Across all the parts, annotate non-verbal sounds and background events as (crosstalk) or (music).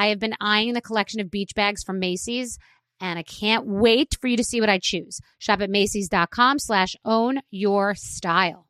I have been eyeing the collection of beach bags from Macy's and I can't wait for you to see what I choose. Shop at Macy's.com slash own your style.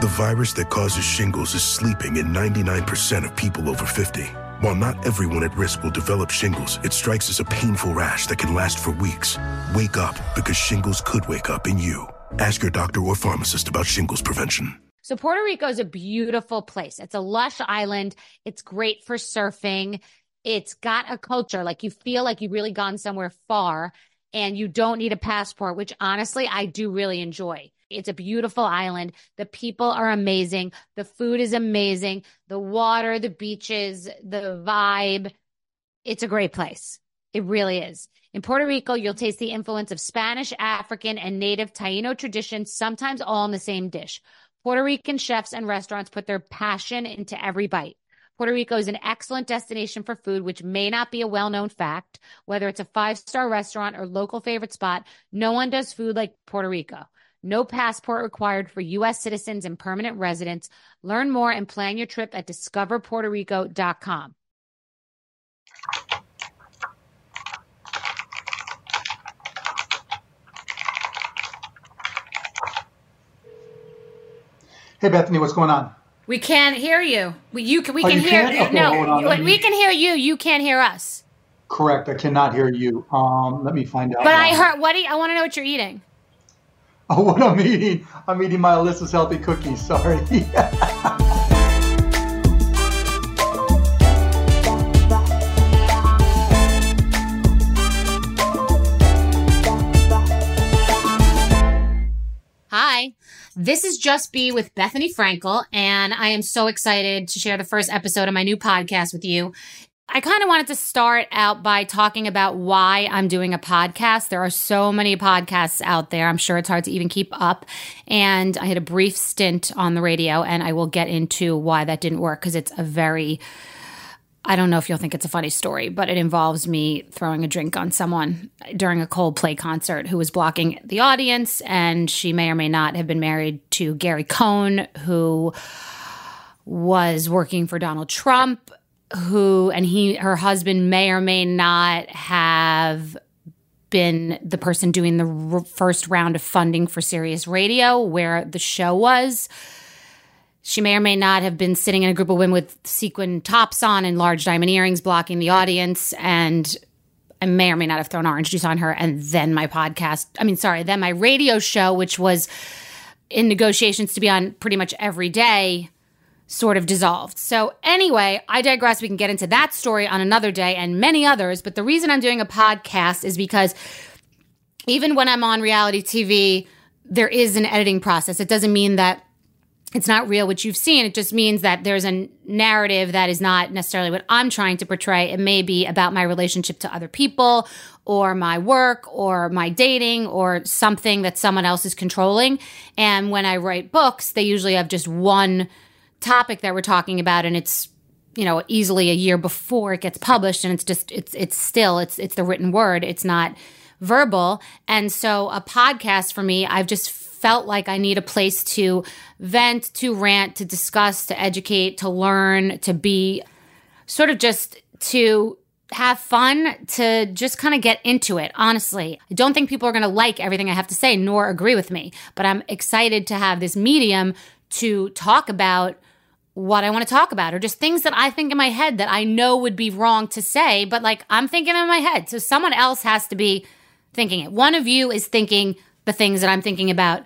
The virus that causes shingles is sleeping in 99% of people over 50. While not everyone at risk will develop shingles, it strikes as a painful rash that can last for weeks. Wake up because shingles could wake up in you. Ask your doctor or pharmacist about shingles prevention. So Puerto Rico is a beautiful place. It's a lush island. It's great for surfing. It's got a culture like you feel like you've really gone somewhere far and you don't need a passport, which honestly I do really enjoy. It's a beautiful island. The people are amazing. The food is amazing. The water, the beaches, the vibe. It's a great place. It really is. In Puerto Rico, you'll taste the influence of Spanish, African, and native Taino traditions, sometimes all in the same dish. Puerto Rican chefs and restaurants put their passion into every bite. Puerto Rico is an excellent destination for food, which may not be a well known fact. Whether it's a five star restaurant or local favorite spot, no one does food like Puerto Rico. No passport required for U.S. citizens and permanent residents. Learn more and plan your trip at discoverpuertorico.com. Hey Bethenny, what's going on? We can't hear you. We, you can. We oh, can hear. Okay, no, we can hear you. You can't hear us. Correct. I cannot hear you. Um, let me find out. But now. I heard. What do you, I want to know what you're eating. (laughs) Oh, what I'm eating? (laughs) I'm eating my Alyssa's healthy cookies. Sorry. (laughs) Hi, this is Just B with Bethenny Frankel, and I am so excited to share the first episode of my new podcast with you. I kind of wanted to start out by talking about why I'm doing a podcast. There are so many podcasts out there. I'm sure it's hard to even keep up. And I had a brief stint on the radio, and I will get into why that didn't work because it's a very I don't know if you'll think it's a funny story, but it involves me throwing a drink on someone during a Coldplay concert who was blocking the audience. And she may or may not have been married to Gary Cohn, who was working for Donald Trump who and he her husband may or may not have been the person doing the r- first round of funding for Sirius Radio where the show was. She may or may not have been sitting in a group of women with sequin tops on and large diamond earrings blocking the audience and I may or may not have thrown orange juice on her and then my podcast, I mean sorry, then my radio show which was in negotiations to be on pretty much every day sort of dissolved. So, anyway, I digress. We can get into that story on another day and many others. But the reason I'm doing a podcast is because even when I'm on reality TV, there is an editing process. It doesn't mean that it's not real, which you've seen. It just means that there's a narrative that is not necessarily what I'm trying to portray. It may be about my relationship to other people or my work or my dating or something that someone else is controlling. And when I write books, they usually have just one topic that we're talking about and it's you know easily a year before it gets published and it's just it's it's still it's it's the written word it's not verbal and so a podcast for me I've just felt like I need a place to vent to rant to discuss to educate to learn to be sort of just to have fun to just kind of get into it. Honestly, I don't think people are going to like everything I have to say nor agree with me, but I'm excited to have this medium to talk about what I want to talk about or just things that I think in my head that I know would be wrong to say, but like I'm thinking in my head. So someone else has to be thinking it. One of you is thinking the things that I'm thinking about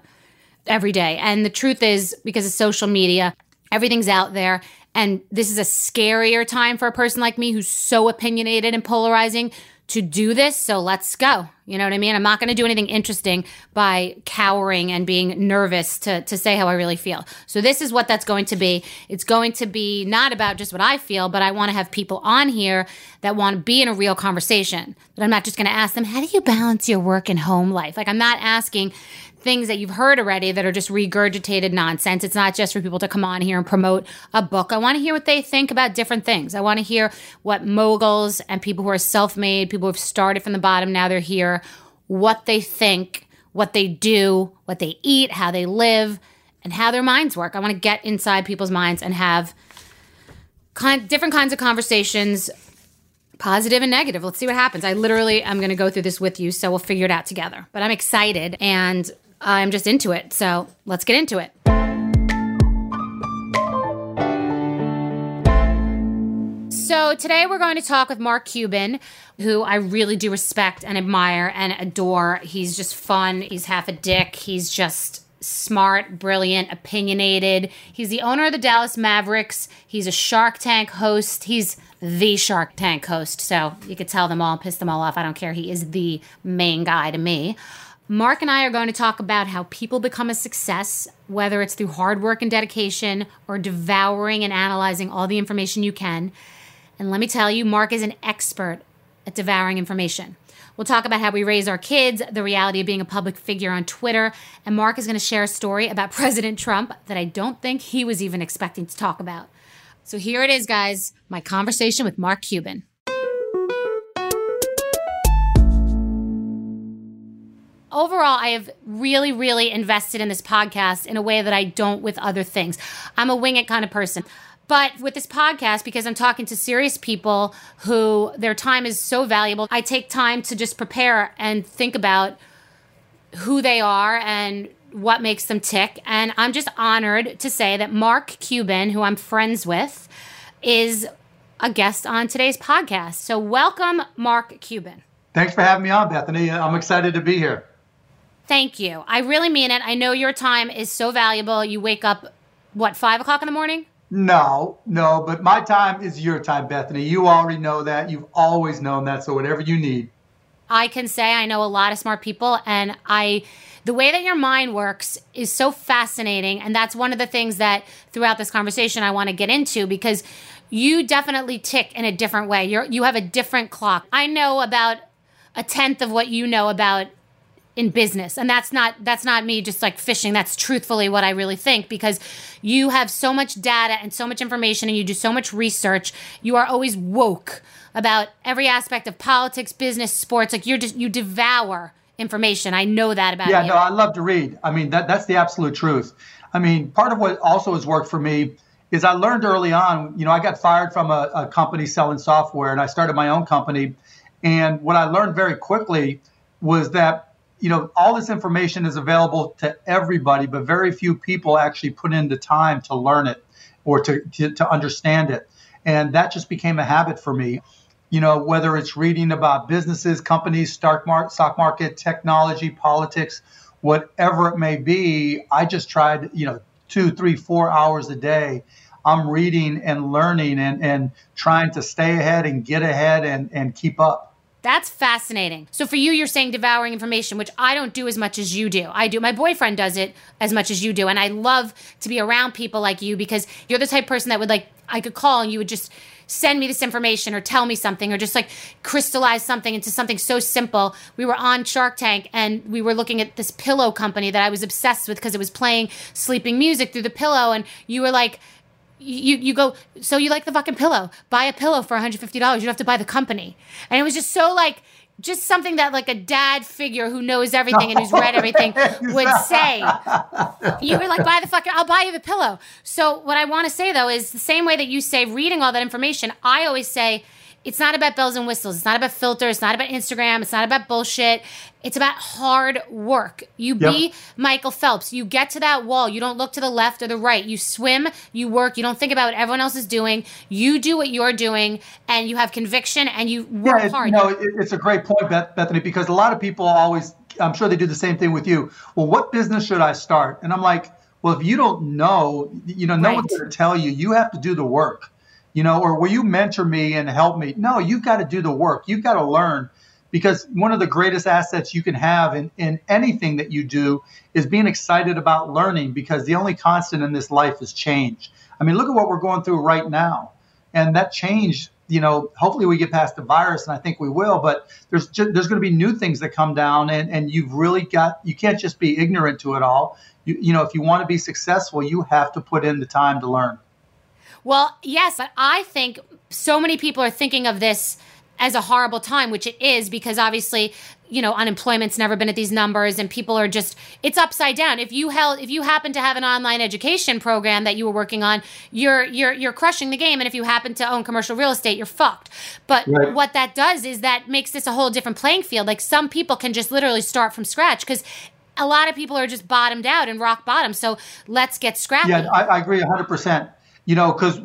every day. And the truth is, because of social media, everything's out there. And this is a scarier time for a person like me who's so opinionated and polarizing to do this. So let's go. You know what I mean? I'm not going to do anything interesting by cowering and being nervous to, to say how I really feel. So this is what that's going to be. It's going to be not about just what I feel, but I want to have people on here that want to be in a real conversation. But I'm not just going to ask them, how do you balance your work and home life? Like I'm not asking things that you've heard already that are just regurgitated nonsense. It's not just for people to come on here and promote a book. I want to hear what they think about different things. I want to hear what moguls and people who are self made, people who have started from the bottom, now they're here, what they think, what they do, what they eat, how they live, and how their minds work. I want to get inside people's minds and have kind, different kinds of conversations positive and negative. Let's see what happens. I literally I'm going to go through this with you, so we'll figure it out together. But I'm excited and I'm just into it. So let's get into it. So today we're going to talk with Mark Cuban, who I really do respect and admire and adore. He's just fun. He's half a dick. He's just smart, brilliant, opinionated. He's the owner of the Dallas Mavericks. He's a Shark Tank host. He's the Shark Tank host. So you could tell them all, piss them all off. I don't care. He is the main guy to me. Mark and I are going to talk about how people become a success, whether it's through hard work and dedication or devouring and analyzing all the information you can. And let me tell you, Mark is an expert at devouring information. We'll talk about how we raise our kids, the reality of being a public figure on Twitter, and Mark is going to share a story about (laughs) President Trump that I don't think he was even expecting to talk about. So here it is, guys my conversation with Mark Cuban. Overall, I have really, really invested in this podcast in a way that I don't with other things. I'm a wing it kind of person. But with this podcast, because I'm talking to serious people who their time is so valuable, I take time to just prepare and think about who they are and what makes them tick. And I'm just honored to say that Mark Cuban, who I'm friends with, is a guest on today's podcast. So, welcome, Mark Cuban. Thanks for having me on, Bethenny. I'm excited to be here. Thank you. I really mean it. I know your time is so valuable. You wake up, what, five o'clock in the morning? No, no, but my time is your time, Bethenny. You already know that. You've always known that. So whatever you need. I can say I know a lot of smart people and I the way that your mind works is so fascinating and that's one of the things that throughout this conversation I want to get into because you definitely tick in a different way. You're you have a different clock. I know about a tenth of what you know about in business. And that's not that's not me just like fishing. That's truthfully what i really think because you have so much data and so much information and you do so much research. You are always woke about every aspect of politics business sports. Like you're just you devour information. I know that about you. yeah you. no i love to read. I mean that that's the absolute truth. I mean part of what also has worked for me is i learned early on you know i got fired from a, a company selling software and i started my own company. And what i learned very quickly was that you know, all this information is available to everybody, but very few people actually put in the time to learn it or to, to, to understand it. And that just became a habit for me. You know, whether it's reading about businesses, companies, stock market, stock market, technology, politics, whatever it may be, I just tried, you know, two, three, four hours a day. I'm reading and learning and, and trying to stay ahead and get ahead and, and keep up. That's fascinating. So for you, you're saying devouring information, which I don't do as much as you do. I do. My boyfriend does it as much as you do. And I love to be around people like you because you're the type of person that would like, I could call and you would just send me this information or tell me something or just like crystallize something into something so simple. We were on Shark Tank and we were looking at this pillow company that I was obsessed with because it was playing sleeping music through the pillow. And you were like, you you go so you like the fucking pillow. Buy a pillow for $150 you don't have to buy the company. And it was just so like just something that like a dad figure who knows everything and who's read everything (laughs) would say. You were like buy the fucking i'll buy you the pillow. So what i want to say though is the same way that you say reading all that information i always say it's not about bells and whistles. It's not about filters. It's not about Instagram. It's not about bullshit. It's about hard work. You yep. be Michael Phelps. You get to that wall. You don't look to the left or the right. You swim, you work, you don't think about what everyone else is doing. You do what you're doing and you have conviction and you work yeah, hard. You know, it's a great point, Bethenny, because a lot of people always, I'm sure they do the same thing with you. Well, what business should I start? And I'm like, well, if you don't know, you know, no right. one's going to tell you. You have to do the work, you know, or will you mentor me and help me? No, you've got to do the work. You've got to learn because one of the greatest assets you can have in, in anything that you do is being excited about learning because the only constant in this life is change. I mean, look at what we're going through right now. And that change, you know, hopefully we get past the virus and I think we will, but there's just, there's going to be new things that come down and, and you've really got, you can't just be ignorant to it all. You, you know, if you want to be successful, you have to put in the time to learn. Well, yes, but I think so many people are thinking of this as a horrible time, which it is because obviously, you know, unemployment's never been at these numbers and people are just it's upside down. If you held if you happen to have an online education program that you were working on, you're you're you're crushing the game and if you happen to own commercial real estate, you're fucked. But right. what that does is that makes this a whole different playing field. Like some people can just literally start from scratch because a lot of people are just bottomed out and rock bottom. So let's get scrappy. Yeah, I, I agree 100%. You know, because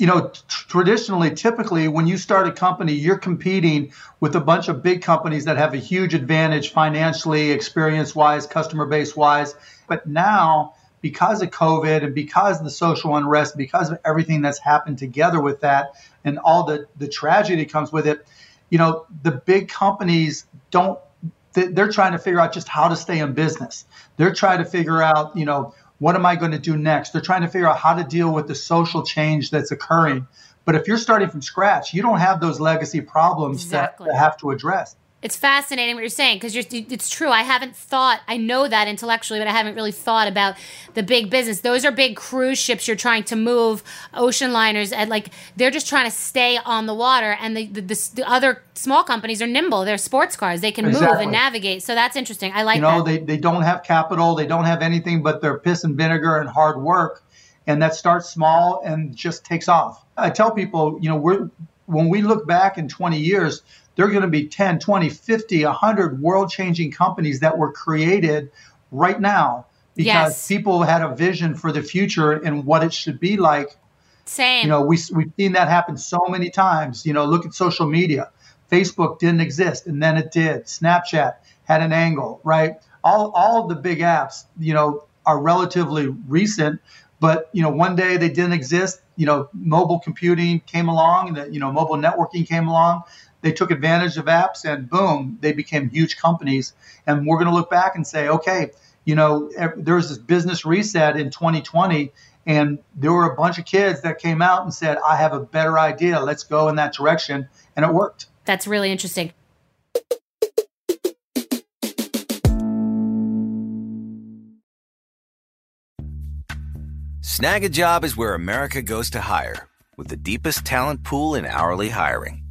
you know, traditionally, typically, when you start a company, you're competing with a bunch of big companies that have a huge advantage financially, experience wise, customer base wise. But now, because of COVID and because of the social unrest, because of everything that's happened together with that and all the, the tragedy comes with it, you know, the big companies don't, they're trying to figure out just how to stay in business. They're trying to figure out, you know, what am I going to do next? They're trying to figure out how to deal with the social change that's occurring. But if you're starting from scratch, you don't have those legacy problems exactly. that, that have to address. It's fascinating what you're saying because it's true. I haven't thought, I know that intellectually, but I haven't really thought about the big business. Those are big cruise ships you're trying to move, ocean liners, and like they're just trying to stay on the water. And the, the, the, the other small companies are nimble. They're sports cars, they can exactly. move and navigate. So that's interesting. I like You know, that. They, they don't have capital, they don't have anything but their piss and vinegar and hard work. And that starts small and just takes off. I tell people, you know, we're, when we look back in 20 years, there are going to be 10, 20, 50, 100 world changing companies that were created right now because yes. people had a vision for the future and what it should be like. Same. You know, we, we've seen that happen so many times. You know, look at social media. Facebook didn't exist and then it did. Snapchat had an angle, right? All, all of the big apps, you know, are relatively recent, but, you know, one day they didn't exist. You know, mobile computing came along, the, you know, mobile networking came along they took advantage of apps and boom, they became huge companies. And we're going to look back and say, okay, you know, there was this business reset in 2020, and there were a bunch of kids that came out and said, I have a better idea. Let's go in that direction. And it worked. That's really interesting. Snagajob is where America goes to hire, with the deepest talent pool in hourly hiring.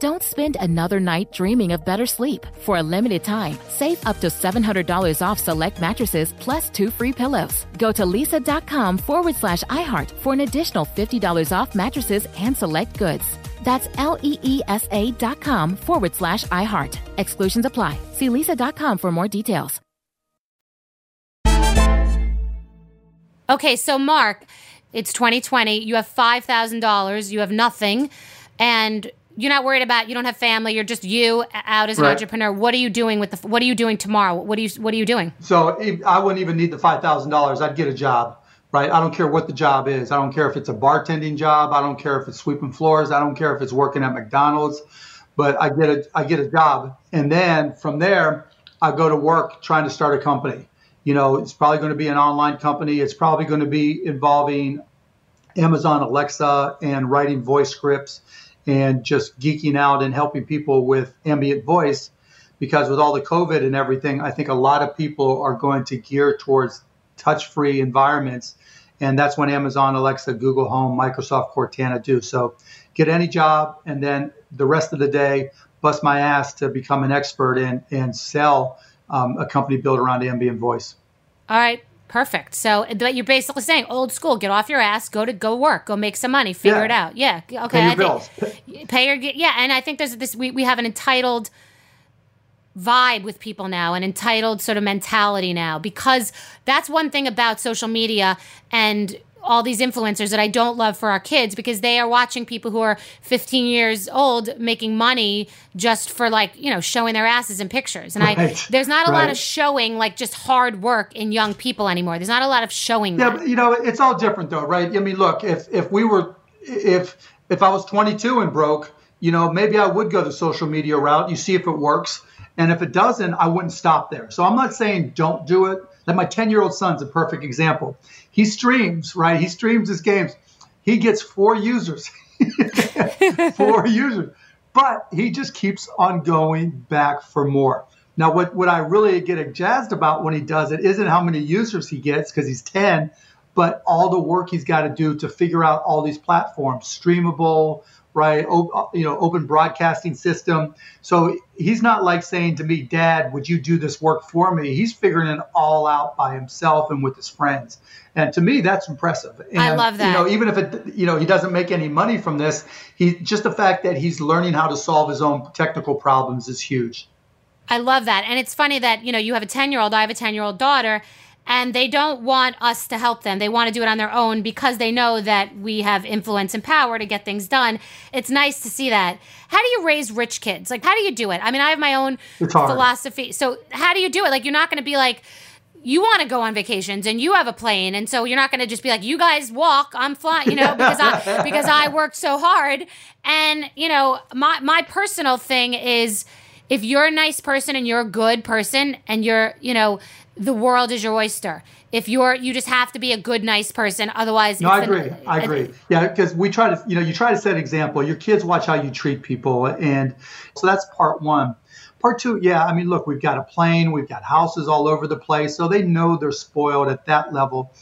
Don't spend another night dreaming of better sleep. For a limited time, save up to $700 off select mattresses plus two free pillows. Go to leesa.com forward slash iHeart for an additional $50 off mattresses and select goods. That's L E E S A dot com forward slash iHeart. Exclusions apply. See leesa.com for more details. Okay, so Mark, it's 2020. You have $5,000. You have nothing. And you're not worried about you don't have family you're just you out as an right. entrepreneur. What are you doing with the what are you doing tomorrow? What are you what are you doing? So i wouldn't even need the $5000 i'd get a job right? I don't care what the job is. I don't care if it's a bartending job. I don't care if it's sweeping floors. I don't care if it's working at mcdonald's. But i get a i get a job. And then from there i go to work trying to start a company. You know it's probably going to be an online company. It's probably going to be involving amazon alexa and writing voice scripts and just geeking out and helping people with ambient voice because with all the COVID and everything, I think a lot of people are going to gear towards touch free environments. And that's when Amazon, Alexa, Google Home, Microsoft Cortana do. So get any job and then the rest of the day, bust my ass to become an expert and, and sell um, a company built around ambient voice. All right. Perfect. So but you're basically saying old school, get off your ass, go to go work, go make some money, figure yeah. it out. Yeah. Okay. Pay your I bills. Think, (laughs) pay your yeah, and I think there's this we, we have an entitled vibe with people now, an entitled sort of mentality now, because that's one thing about social media and all these influencers that I don't love for our kids because they are watching people who are 15 years old making money just for like, you know, showing their asses in pictures. And right. I there's not a right. lot of showing like just hard work in young people anymore. There's not a lot of showing Yeah, but, you know, it's all different though, right? I mean, look, if if we were if if I was 22 and broke, you know, maybe I would go the social media route. You see if it works. And if it doesn't, I wouldn't stop there. So I'm not saying don't do it. Like my 10 year old son's a perfect example. He streams, right? He streams his games. He gets four users, (laughs) four users, but he just keeps on going back for more. Now, what, what I really get jazzed about when he does it isn't how many users he gets because he's 10, but all the work he's got to do to figure out all these platforms, streamable, right? O- uh, you know, open broadcasting system. So he's not like saying to me, Dad, would you do this work for me? He's figuring it all out by himself and with his friends. And to me, that's impressive. And, I love that. You know, even if it, you know, he doesn't make any money from this, he just the fact that he's learning how to solve his own technical problems is huge. I love that. And it's funny that, you know, you have a 10 year old, I have a 10 year old daughter and they don't want us to help them. They want to do it on their own because they know that we have influence and power to get things done. It's nice to see that. How do you raise rich kids? Like, how do you do it? I mean, I have my own philosophy. So, how do you do it? Like, you're not going to be like, you want to go on vacations and you have a plane and so you're not going to just be like you guys walk i'm flying you know because i (laughs) because i worked so hard and you know my my personal thing is if you're a nice person and you're a good person and you're, you know, the world is your oyster. If you're, you just have to be a good, nice person. Otherwise, no, I agree. An, I agree. Yeah, because we try to, you know, you try to set example. Your kids watch how you treat people, and so that's part one. Part two, yeah, I mean, look, we've got a plane, we've got houses all over the place, so they know they're spoiled at that level.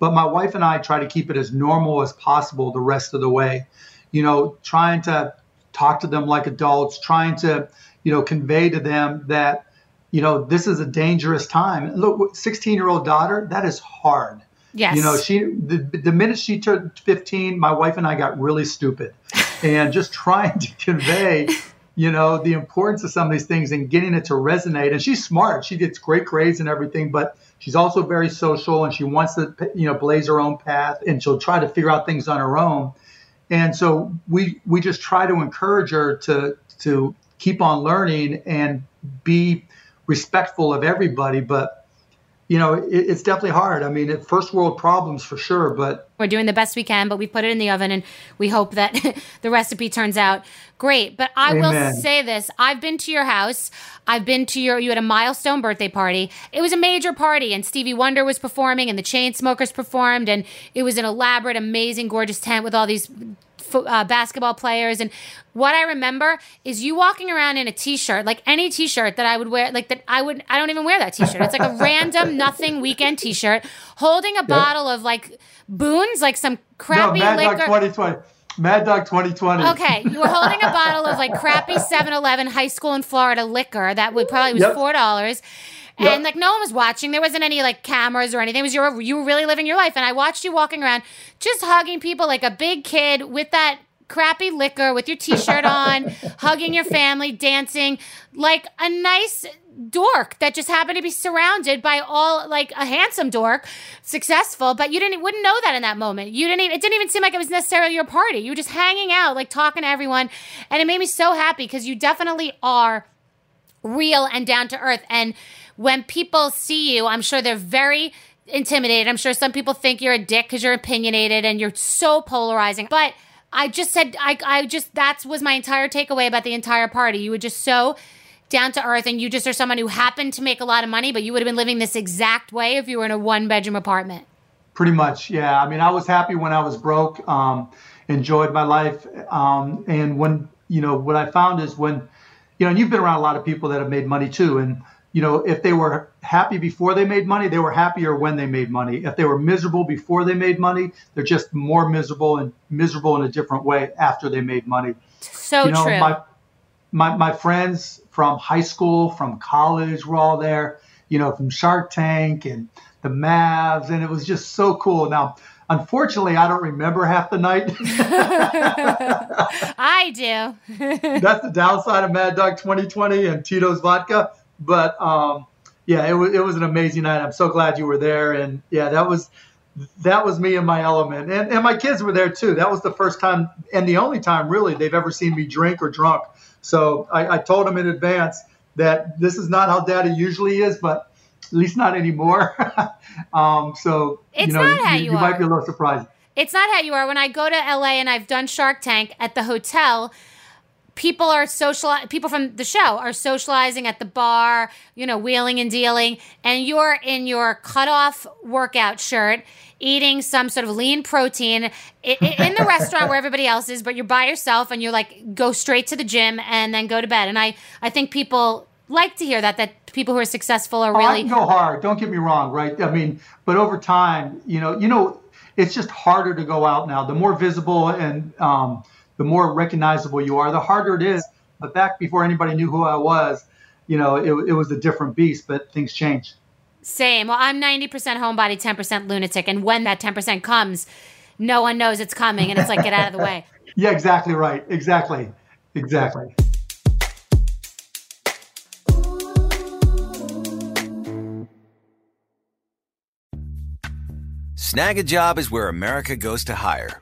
But my wife and I try to keep it as normal as possible the rest of the way. You know, trying to talk to them like adults, trying to, you know, convey to them that, you know, this is a dangerous time. Look, 16 year old daughter, that is hard. Yes. You know, she the, the minute she turned 15, my wife and I got really stupid, (laughs) and just trying to convey, you know, the importance of some of these things and getting it to resonate. And she's smart; she gets great grades and everything, but she's also very social and she wants to, you know, blaze her own path, and she'll try to figure out things on her own. And so we we just try to encourage her to to keep on learning and be respectful of everybody. But you know, it, it's definitely hard. I mean, it, first world problems for sure, but we're doing the best we can. But we put it in the oven, and we hope that (laughs) the recipe turns out great. But I Amen. will say this: I've been to your house. I've been to your. You had a milestone birthday party. It was a major party, and Stevie Wonder was performing, and the Chainsmokers performed, and it was an elaborate, amazing, gorgeous tent with all these uh, basketball players. And what I remember is you walking around in a t-shirt, like any t-shirt that I would wear, like that I would, I don't even wear that t-shirt. It's like a random (laughs) nothing weekend t-shirt, holding a bottle of like Boone's, like some crappy no, Mad liquor. Dog 2020. Mad Dog 2020. Okay, you were holding a bottle of like crappy (laughs) 7-Eleven high school in Florida liquor that would probably was yep. four dollars. And yep. like no one was watching. There wasn't any like cameras or anything. It was your you were really living your life. And I watched you walking around just hugging people like a big kid with that crappy liquor with your t-shirt on, (laughs) hugging your family, dancing like a nice dork that just happened to be surrounded by all like a handsome dork, successful, but you didn't wouldn't know that in that moment. You didn't even, it didn't even seem like it was necessarily your party. You were just hanging out, like talking to everyone, and it made me so happy because you definitely are real and down to earth and when people see you, I'm sure they're very intimidated. I'm sure some people think you're a dick because you're opinionated and you're so polarizing. But I just said, I, I just, that was my entire takeaway about the entire party. You were just so down to earth and you just are someone who happened to make a lot of money, but you would have been living this exact way if you were in a one bedroom apartment. Pretty much, yeah. I mean, I was happy when I was broke, um, enjoyed my life. Um, and when, you know, what I found is when, you know, and you've been around a lot of people that have made money too. And you know, if they were happy before they made money, they were happier when they made money. If they were miserable before they made money, they're just more miserable and miserable in a different way after they made money. So you know, true. My, my, my friends from high school, from college were all there, you know, from Shark Tank and the Mavs, and it was just so cool. Now, unfortunately, I don't remember half the night. (laughs) (laughs) I do. (laughs) That's the downside of Mad Dog 2020 and Tito's Vodka but um, yeah, it was it was an amazing night. I'm so glad you were there, and yeah, that was that was me in my element, and and my kids were there too. That was the first time and the only time really they've ever seen me drink or drunk. So I, I told them in advance that this is not how Daddy usually is, but at least not anymore. (laughs) um, so it's you know, not how you, you, you might be a little surprised. It's not how you are. When I go to LA and I've done Shark Tank at the hotel, people are social people from the show are socializing at the bar you know wheeling and dealing and you're in your cutoff workout shirt eating some sort of lean protein in the restaurant where everybody else is but you're by yourself and you're like go straight to the gym and then go to bed. And i i think people like to hear that that people who are successful are oh, really I go hard. Don't get me wrong right? I mean but over time you know you know it's just harder to go out now. The more visible and um, the more recognizable you are, the harder it is. But back before anybody knew who I was, you know, it, it was a different beast, but things changed. Same. Well, I'm 90% homebody, 10% lunatic. And when that 10% comes, no one knows it's coming. And it's like, get out of the way. (laughs) yeah, exactly right. Exactly. Exactly. Snagajob is where America goes to hire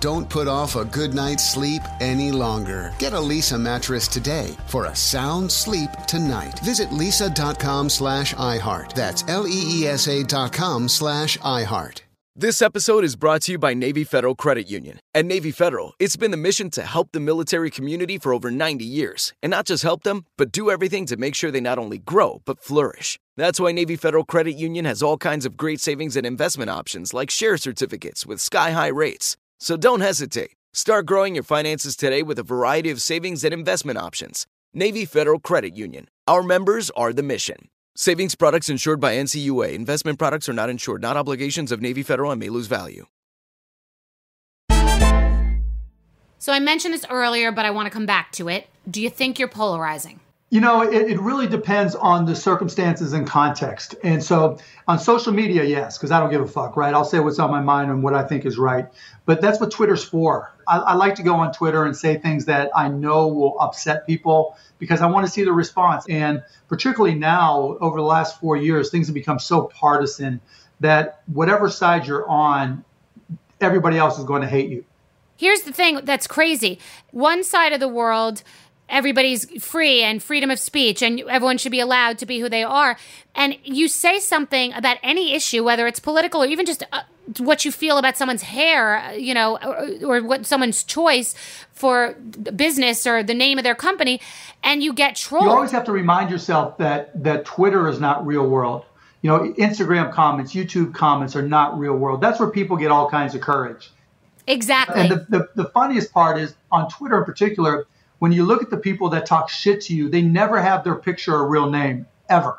Don't put off a good night's sleep any longer. Get a Leesa mattress today for a sound sleep tonight. Visit leesa.com slash iHeart. That's L-E-E-S-A dot com slash iHeart. This episode is brought to you by Navy Federal Credit Union. At Navy Federal, it's been the mission to help the military community for over 90 years. And not just help them, but do everything to make sure they not only grow, but flourish. That's why Navy Federal Credit Union has all kinds of great savings and investment options like share certificates with sky high rates. So don't hesitate. Start growing your finances today with a variety of savings and investment options. Navy Federal Credit Union. Our members are the mission. Savings products insured by NCUA. Investment products are not insured, not obligations of Navy Federal and may lose value. So I mentioned this earlier, but I want to come back to it. Do you think you're polarizing? You know, it, it really depends on the circumstances and context. And so on social media, yes, because I don't give a fuck, right? I'll say what's on my mind and what I think is right. But that's what Twitter's for. I, I like to go on Twitter and say things that I know will upset people because I want to see the response. And particularly now, over the last four years, things have become so partisan that whatever side you're on, everybody else is going to hate you. Here's the thing that's crazy. One side of the world everybody's free and freedom of speech and everyone should be allowed to be who they are. And you say something about any issue whether it's political or even just uh, what you feel about someone's hair you know or, or, what someone's choice for business or the name of their company and you get trolled. You always have to remind yourself that that twitter is not real world. You know instagram comments youtube comments are not real world. That's where people get all kinds of courage. Exactly. And the, the, the funniest part is on twitter in particular when you look at the people that talk shit to you, they never have their picture or real name ever.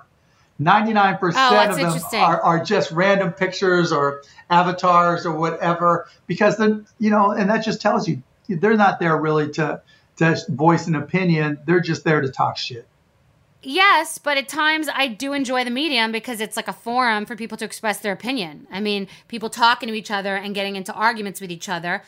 99% oh, of them are, are just random pictures or avatars or whatever because then you know and that just tells you they're not there really to to voice an opinion. They're just there to talk shit. Yes but at times i do enjoy the medium because it's like a forum for people to express their opinion. I mean people talking to each other and getting into arguments with each other.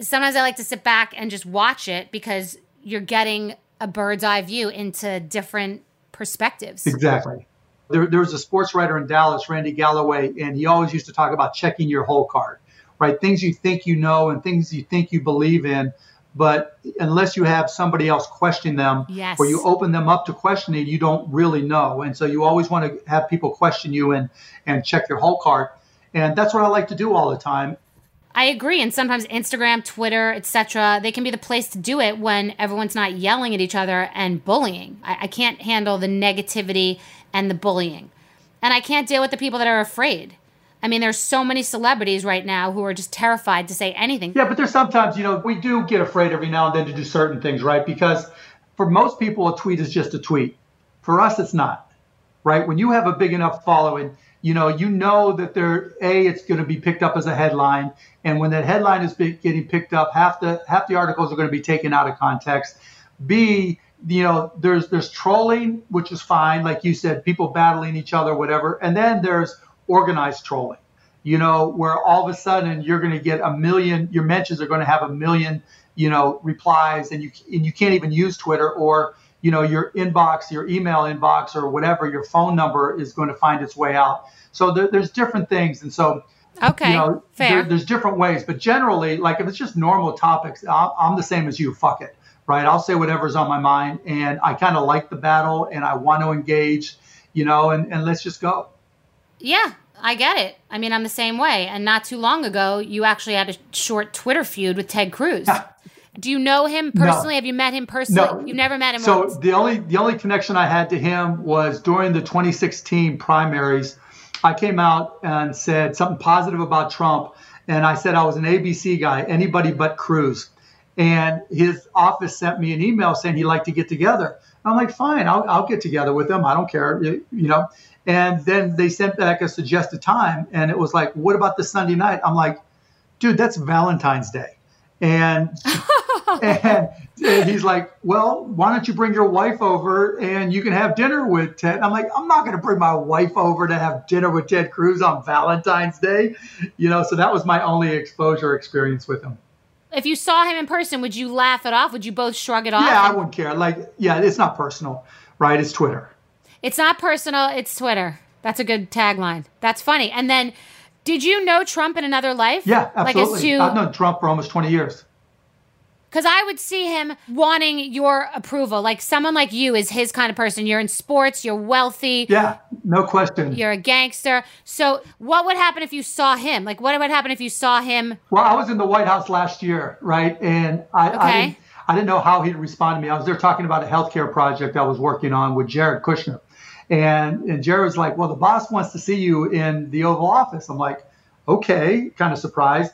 Sometimes i like to sit back and just watch it because you're getting a bird's eye view into different perspectives. Exactly. There, there was a sports writer in Dallas, Randy Galloway, and he always used to talk about checking your hole card, right? Things you think you know and things you think you believe in, but unless you have somebody else question them yes. or you open them up to questioning, you don't really know. And so you always want to have people question you and and check your hole card. And that's what I like to do all the time. I agree. And sometimes Instagram, Twitter, etc., they can be the place to do it when everyone's not yelling at each other and bullying. I, I can't handle the negativity and the bullying. And I can't deal with the people that are afraid. I mean, there's so many celebrities right now who are just terrified to say anything. Yeah, but there's sometimes, you know, we do get afraid every now and then to do certain things, right? Because for most people, a tweet is just a tweet. For us, it's not, right? When you have a big enough following, you know, you know that there, a, it's going to be picked up as a headline, and when that headline is getting picked up, half the half the articles are going to be taken out of context. B, you know, there's there's trolling, which is fine, like you said, people battling each other, whatever, and then there's organized trolling. You know, where all of a sudden you're going to get a million, your mentions are going to have a million, you know, replies, and you and you can't even use Twitter or you know your inbox, your email inbox, or whatever your phone number is going to find its way out. So there, there's different things, and so Okay. You know, fair. There, there's different ways, but generally, like if it's just normal topics, I'm, I'm the same as you. Fuck it, right? I'll say whatever's on my mind, and I kind of like the battle, and I want to engage, you know, and, and let's just go. Yeah, I get it. I mean, I'm the same way. And not too long ago, you actually had a short Twitter feud with Ted Cruz. (laughs) Do you know him personally? No. Have you met him personally? No. You've never met him So once. the only the only connection I had to him was during the 2016 primaries. I came out and said something positive about Trump, and I said I was an ABC guy, anybody but Cruz. And his office sent me an email saying he'd like to get together. I'm like, fine, I'll, I'll get together with him. I don't care, you you know. And then they sent back a suggested time, and it was like, what about the Sunday night? I'm like, dude, that's Valentine's Day. And (laughs) and, and he's like, well, why don't you bring your wife over and you can have dinner with Ted? I'm like, I'm not going to bring my wife over to have dinner with Ted Cruz on Valentine's Day. You know, so that was my only exposure experience with him. If you saw him in person, would you laugh it off? Would you both shrug it off? Yeah, I wouldn't care. Like, yeah, it's not personal, right? It's Twitter. It's not personal, it's Twitter. That's a good tagline. That's funny. And then, did you know Trump in another life? Yeah, absolutely. Like, as to, I've known Trump for almost 20 years. Because I would see him wanting your approval. Like someone like you is his kind of person. You're in sports, you're wealthy, Yeah, no question. you're a gangster. So, what would happen if you saw him? Like, what would happen if you saw him? Well, I was in the White House last year, right? And I, I, didn't, I didn't know how he'd respond to me. I was there talking about a healthcare project I was working on with Jared Kushner. And, and Jared was like, Well, the boss wants to see you in the Oval Office. I'm like, Okay, kind of surprised.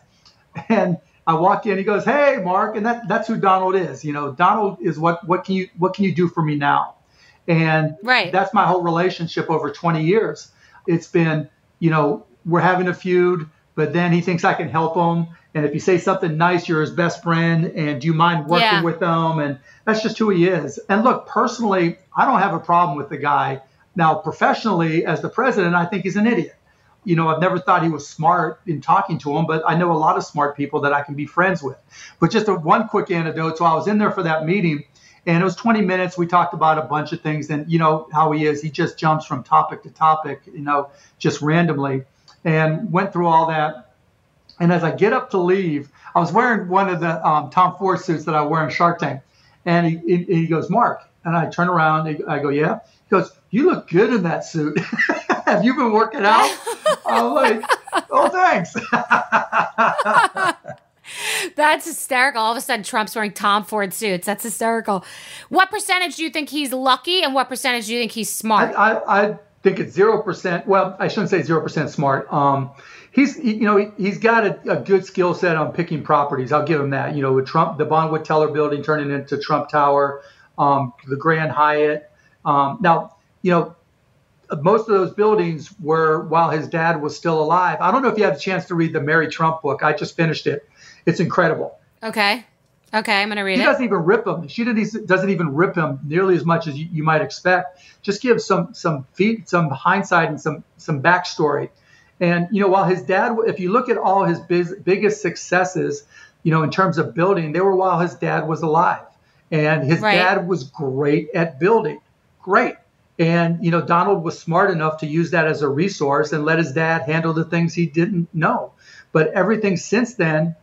(laughs) And I walk in, he goes, Hey, Mark. And that, that's who Donald is. You know, Donald is what, what can you, what can you do for me now? And Right. that's my whole relationship over 20 years. It's been, you know, we're having a feud, but then he thinks I can help him. And if you say something nice, you're his best friend. And do you mind working Yeah. with him? And that's just who he is. And look, personally, I don't have a problem with the guy. Now, professionally, as the president, I think he's an idiot. You know, I've never thought he was smart in talking to him, but I know a lot of smart people that I can be friends with. But just a, one quick anecdote. So I was in there for that meeting, and it was 20 minutes. We talked about a bunch of things, and you know how he is. He just jumps from topic to topic, you know, just randomly, and went through all that. And as I get up to leave, I was wearing one of the um, Tom Ford suits that I wear in Shark Tank, and he, he, he goes, "Mark," and I turn around, I go, "Yeah." Goes, "You look good in that suit. (laughs) Have you been working out?" (laughs) I'm like, "Oh, thanks." (laughs) That's hysterical. All of a sudden, Trump's wearing Tom Ford suits. That's hysterical. What percentage do you think he's lucky, and what percentage do you think he's smart? I, I, I think it's zero percent. Well, I shouldn't say zero percent smart. Um, he's he, you know he, he's got a, a good skill set on picking properties. I'll give him that. You know, with Trump, the Bonwit Teller Building turning into Trump Tower, um, the Grand Hyatt. Um, now, you know, most of those buildings were while his dad was still alive. I don't know if you had a chance to read the Mary Trump book. I just finished it. It's incredible. okay. Okay, I'm going to read She it. doesn't even rip him. She didn't- doesn't even rip him nearly as much as you, you might expect. Just give some some feet, some hindsight, and some some backstory. And you know, while his dad, if you look at all his biz, biggest successes, you know, in terms of building, they were while his dad was alive, and his Right. dad was great at building, great. And you know, Donald was smart enough to use that as a resource and let his dad handle the things he didn't know. But everything since then,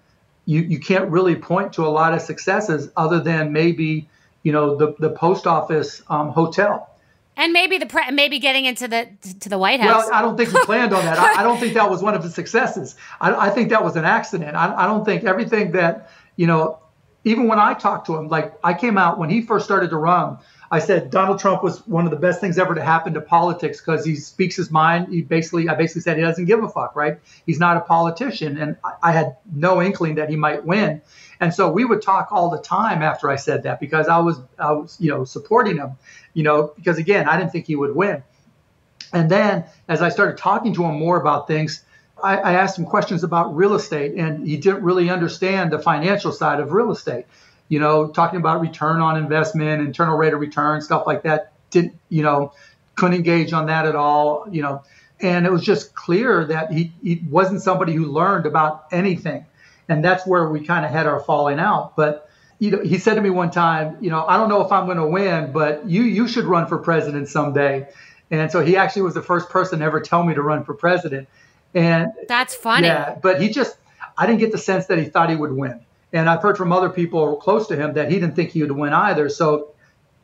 you, you can't really point to a lot of successes other than maybe you know the the post office um, hotel. And maybe the pre- maybe getting into the to the White House. Well, I don't think he planned on that. I, I don't think that was one of his successes. I, I think that was an accident. I, I don't think everything that you know. Even when I talked to him, like I came out when he first started to run, I said Donald Trump was one of the best things ever to happen to politics because he speaks his mind. He basically, I basically said he doesn't give a fuck, right? He's not a politician, and I, I had no inkling that he might win. And so we would talk all the time after I said that because I was, I was, you know, supporting him, you know, because again, I didn't think he would win. And then as I started talking to him more about things, I, I asked him questions about real estate, and he didn't really understand the financial side of real estate you know, talking about return on investment, internal rate of return, stuff like that. Didn't, you know, couldn't engage on that at all, you know. And it was just clear that he, he wasn't somebody who learned about anything. And that's where we kind of had our falling out. But, you know, he said to me one time, you know, I don't know if I'm going to win, but you, you should run for president someday. And so he actually was the first person to ever tell me to run for president. And that's funny. Yeah, but he just, I didn't get the sense that he thought he would win. And I've heard from other people close to him that he didn't think he would win either. So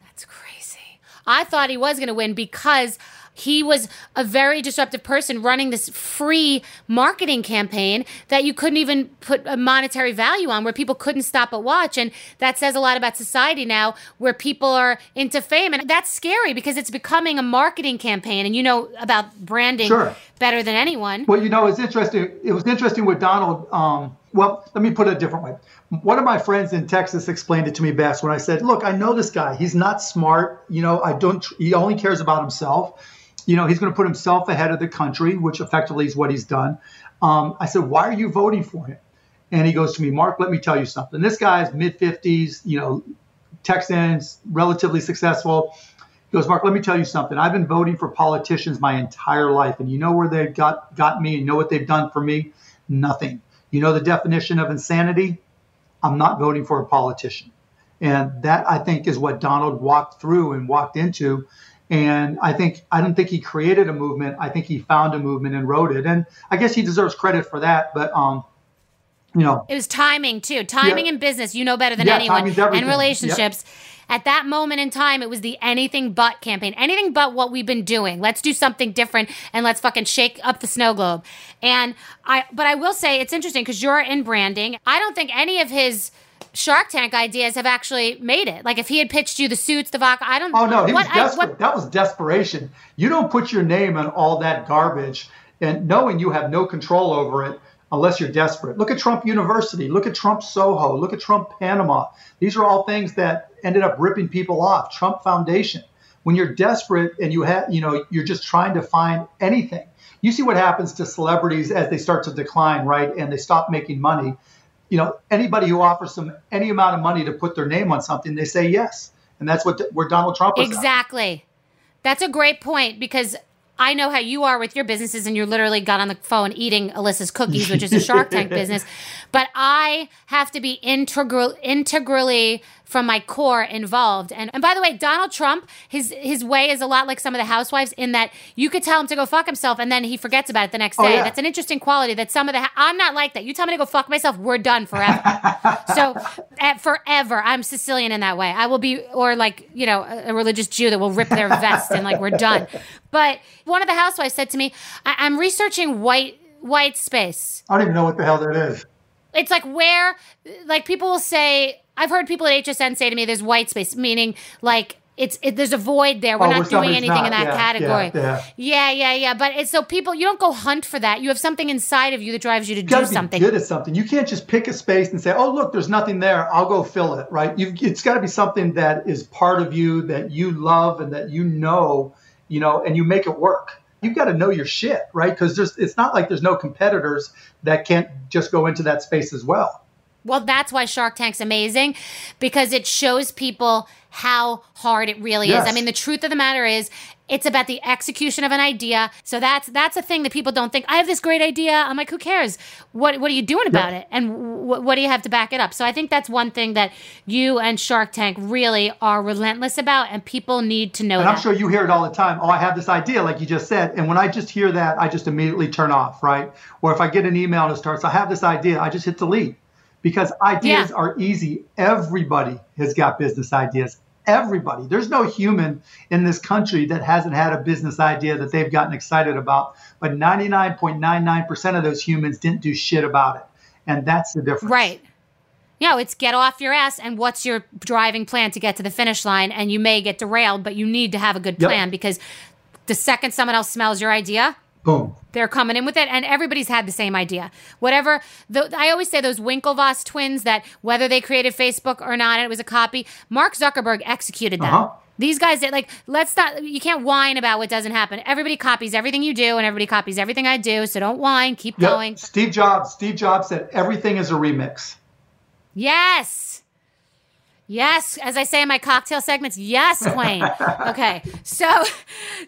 that's crazy. I thought he was going to win because he was a very disruptive person running this free marketing campaign that you couldn't even put a monetary value on, where people couldn't stop but watch. And that says a lot about society now, where people are into fame. And that's scary because it's becoming a marketing campaign. And you know about branding sure. better than anyone. Well, you know, it's interesting. It was interesting with Donald. Um, well, let me put it a different way. One of my friends in Texas explained it to me best when I said, "Look, I know this guy. He's not smart. You know, I don't. He only cares about himself you know, he's going to put himself ahead of the country, which effectively is what he's done. Um, I said, why are you voting for him? And he goes to me, Mark, let me tell you something. This guy's mid 50s, you know, Texans, relatively successful. He goes, Mark, let me tell you something. I've been voting for politicians my entire life, and you know where they've got got me, and know what they've done for me? Nothing. You know the definition of insanity? I'm not voting for a politician. And that I think is what Donald walked through and walked into and I think I don't think he created a movement. I think he found a movement and wrote it. And I guess he deserves credit for that. But um, you know, it was timing too. Timing yeah. in business, you know better than yeah, anyone. And relationships. Yep. At that moment in time, it was the anything but campaign. Anything but what we've been doing. Let's do something different and let's fucking shake up the snow globe. And I, but I will say it's interesting because you're in branding. I don't think any of his Shark Tank ideas have actually made it. Like if he had pitched you the suits, the vodka, I don't. Oh no, he what, was desperate. I, what, that was desperation. You don't put your name on all that garbage, and knowing you have no control over it unless you're desperate. Look at Trump University. Look at Trump Soho. Look at Trump Panama. These are all things that ended up ripping people off. Trump Foundation. When you're desperate and you have, you know, you're just trying to find anything. You see what happens to celebrities as they start to decline, right? And they stop making money you know, anybody who offers them any amount of money to put their name on something, they say yes. And that's what where Donald Trump was. Exactly. At. That's a great point because I know how you are with your businesses, and you're literally got on the phone eating Alyssa's cookies, which is a Shark Tank (laughs) business. But I have to be integral, integrally from my core involved. And and by the way, Donald Trump, his his way is a lot like some of the housewives in that you could tell him to go fuck himself, and then he forgets about it the next oh, day. Oh, yeah. That's an interesting quality that some of the I'm not like that. You tell me to go fuck myself, we're done forever. (laughs) so at forever, I'm Sicilian in that way. I will be, or like you know, a, a religious Jew that will rip their vest and like we're done. But one of the housewives said to me, I- I'm researching white white space. I don't even know what the hell that is. It's like where, like people will say, I've heard people at HSN say to me, "There's white space," meaning like it's it, there's a void there. We're oh, not doing anything not, in that yeah, category. Yeah, yeah, yeah, yeah, yeah. But it's so people you don't go hunt for that. You have something inside of you that drives you to you do something. Good at something. You can't just pick a space and say, "Oh, look, there's nothing there. I'll go fill it." Right? You've, it's got to be something that is part of you that you love and that you know, you know, and you make it work. You've got to know your shit, right? Because there's it's not like there's no competitors that can't just go into that space as well. Well, that's why Shark Tank's amazing because it shows people how hard it really yes. is. I mean, the truth of the matter is it's about the execution of an idea. So that's that's a thing that people don't think. I have this great idea. I'm like, who cares? What what are you doing about it? And w- what do you have to back it up? So I think that's one thing that you and Shark Tank really are relentless about, and people need to know. And that. I'm sure you hear it all the time. Oh, I have this idea, like you just said. And when I just hear that, I just immediately turn off, right? Or if I get an email and it starts, I have this idea, I just hit delete because ideas yeah. are easy. Everybody has got business ideas. Everybody. There's no human in this country that hasn't had a business idea that they've gotten excited about. But 99.99% of those humans didn't do shit about it. And that's the difference. Right. Know, it's get off your ass and what's your driving plan to get to the finish line. And you may get derailed, but you need to have a good Yep. plan because the second someone else smells your idea, Boom. they're coming in with it, and everybody's had the same idea. Whatever, the, I always say those Winklevoss twins that whether they created Facebook or not, it was a copy. Mark Zuckerberg executed that. Uh-huh. These guys did like let's not. You can't whine about what doesn't happen. Everybody copies everything you do, and everybody copies everything I do. So don't whine. Keep Yep. going. Steve Jobs. Steve Jobs said everything is a remix. Yes. Yes, as I say in my cocktail segments, yes, Queen. (laughs) okay, so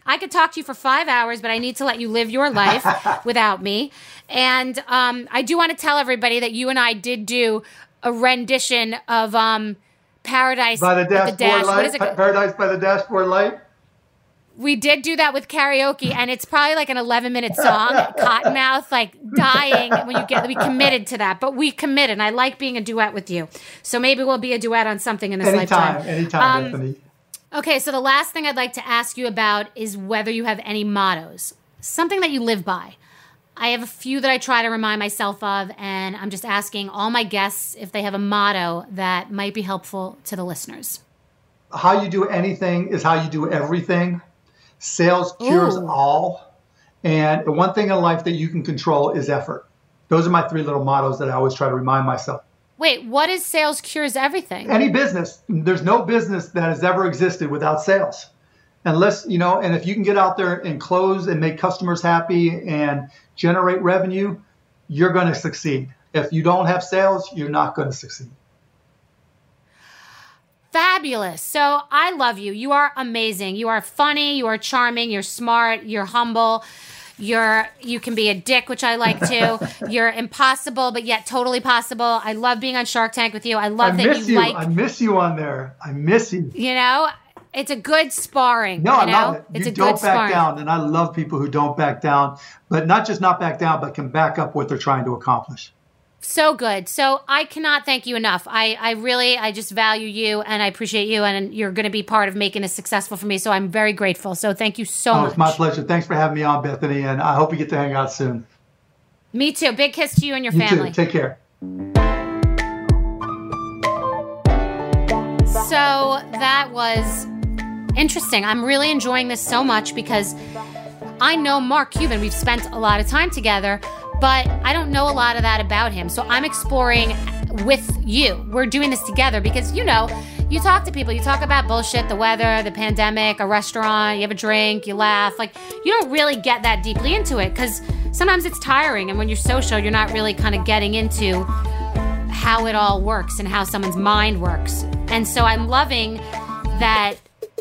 I could talk to you for five hours, but I need to let you live your life (laughs) without me. And um, I do want to tell everybody that you and I did do a rendition of um, Paradise By the dashboard Dash. light. What is it? Paradise by the dashboard light. We did do that with karaoke, and it's probably like an 11 minute song, Cottonmouth, like dying when you get. We committed to that, but we committed. And I like being a duet with you, so maybe we'll be a duet on something in this Anytime. lifetime. Anytime, Um, Bethenny. Okay, so the last thing I'd like to ask you about is whether you have any mottos, something that you live by. I have a few that I try to remind myself of, and I'm just asking all my guests if they have a motto that might be helpful to the listeners. How you do anything is how you do everything. Sales cures Ooh. all. And the one thing in life that you can control is effort. Those are my three little mottos that I always try to remind myself. Wait, what is sales cures everything? Any business, there's no business that has ever existed without sales. Unless, you know, and if you can get out there and close and make customers happy and generate revenue, you're going to succeed. If you don't have sales, you're not going to succeed. Fabulous. So I love you. You are amazing. You are funny. You are charming. You're smart. You're humble. You're you can be a dick, which I like too. (laughs) You're impossible, but yet totally possible. I love being on Shark Tank with you. I love I that you, you. like I miss you on there. I miss you. you know. It's a good sparring. No, you I know? love it. It's you a don't good back sparring. down, and I love people who don't back down, but not just not back down, but can back up what they're trying to accomplish. So good. So I cannot thank you enough. I, I really, I just value you and I appreciate you, and you're going to be part of making this successful for me. So I'm very grateful. So thank you so oh, much. it's my pleasure. Thanks for having me on, Bethenny, and I hope we get to hang out soon. Me too. Big kiss to you and your You family. too. Take care. So that was interesting. I'm really enjoying this so much because I know Mark Cuban. We've spent a lot of time together, but I don't know a lot of that about him. So I'm exploring with you. We're doing this together because, you know, you talk to people, you talk about bullshit, the weather, the pandemic, a restaurant, you have a drink, you laugh. Like, you don't really get that deeply into it because sometimes it's tiring. And when you're social, you're not really kind of getting into how it all works and how someone's mind works. And so I'm loving that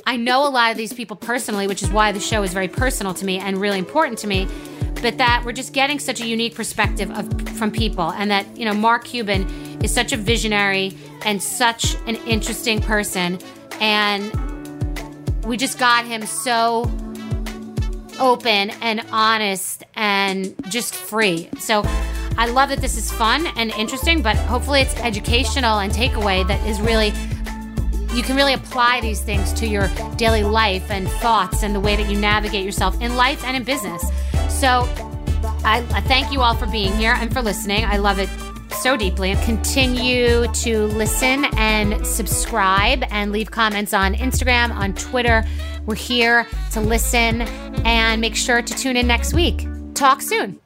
I know a lot of these people personally, which is why the show is very personal to me and really important to me. But that we're just getting such a unique perspective of from people, and that you know Mark Cuban is such a visionary and such an interesting person, and we just got him so open and honest and just free. So I love that this is fun and interesting, but hopefully it's educational and takeaway that is really you can really apply these things to your daily life and thoughts and the way that you navigate yourself in life and in business. So I, I thank you all for being here and for listening. I love it so deeply. Continue to listen and subscribe and leave comments on Instagram, on Twitter. We're here to listen and make sure to tune in next week. Talk soon.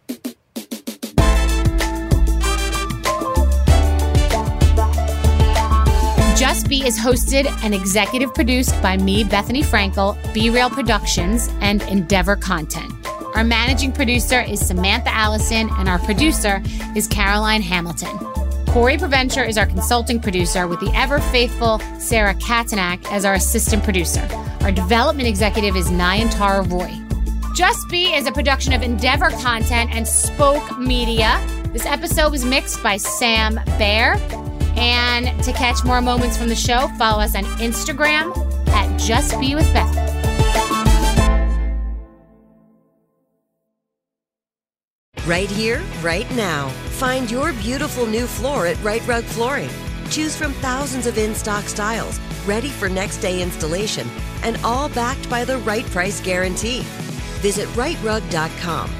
Just B is hosted and executive produced by me, Bethenny Frankel, B Real Productions, and Endeavor Content. Our managing producer is Samantha Allison, and our producer is Caroline Hamilton. Corey Preventure is our consulting producer, with the ever faithful Sarah Katanak as our assistant producer. Our development executive is Nayantara Roy. Just B is a production of Endeavor Content and Spoke Media. This episode was mixed by Sam Baer. And to catch more moments from the show, follow us on Instagram at Just B with Beth. Right here, right now. Find your beautiful new floor at Rite Rug Flooring. Choose from thousands of in stock styles, ready for next day installation, and all backed by the right price guarantee. Visit riterug.com.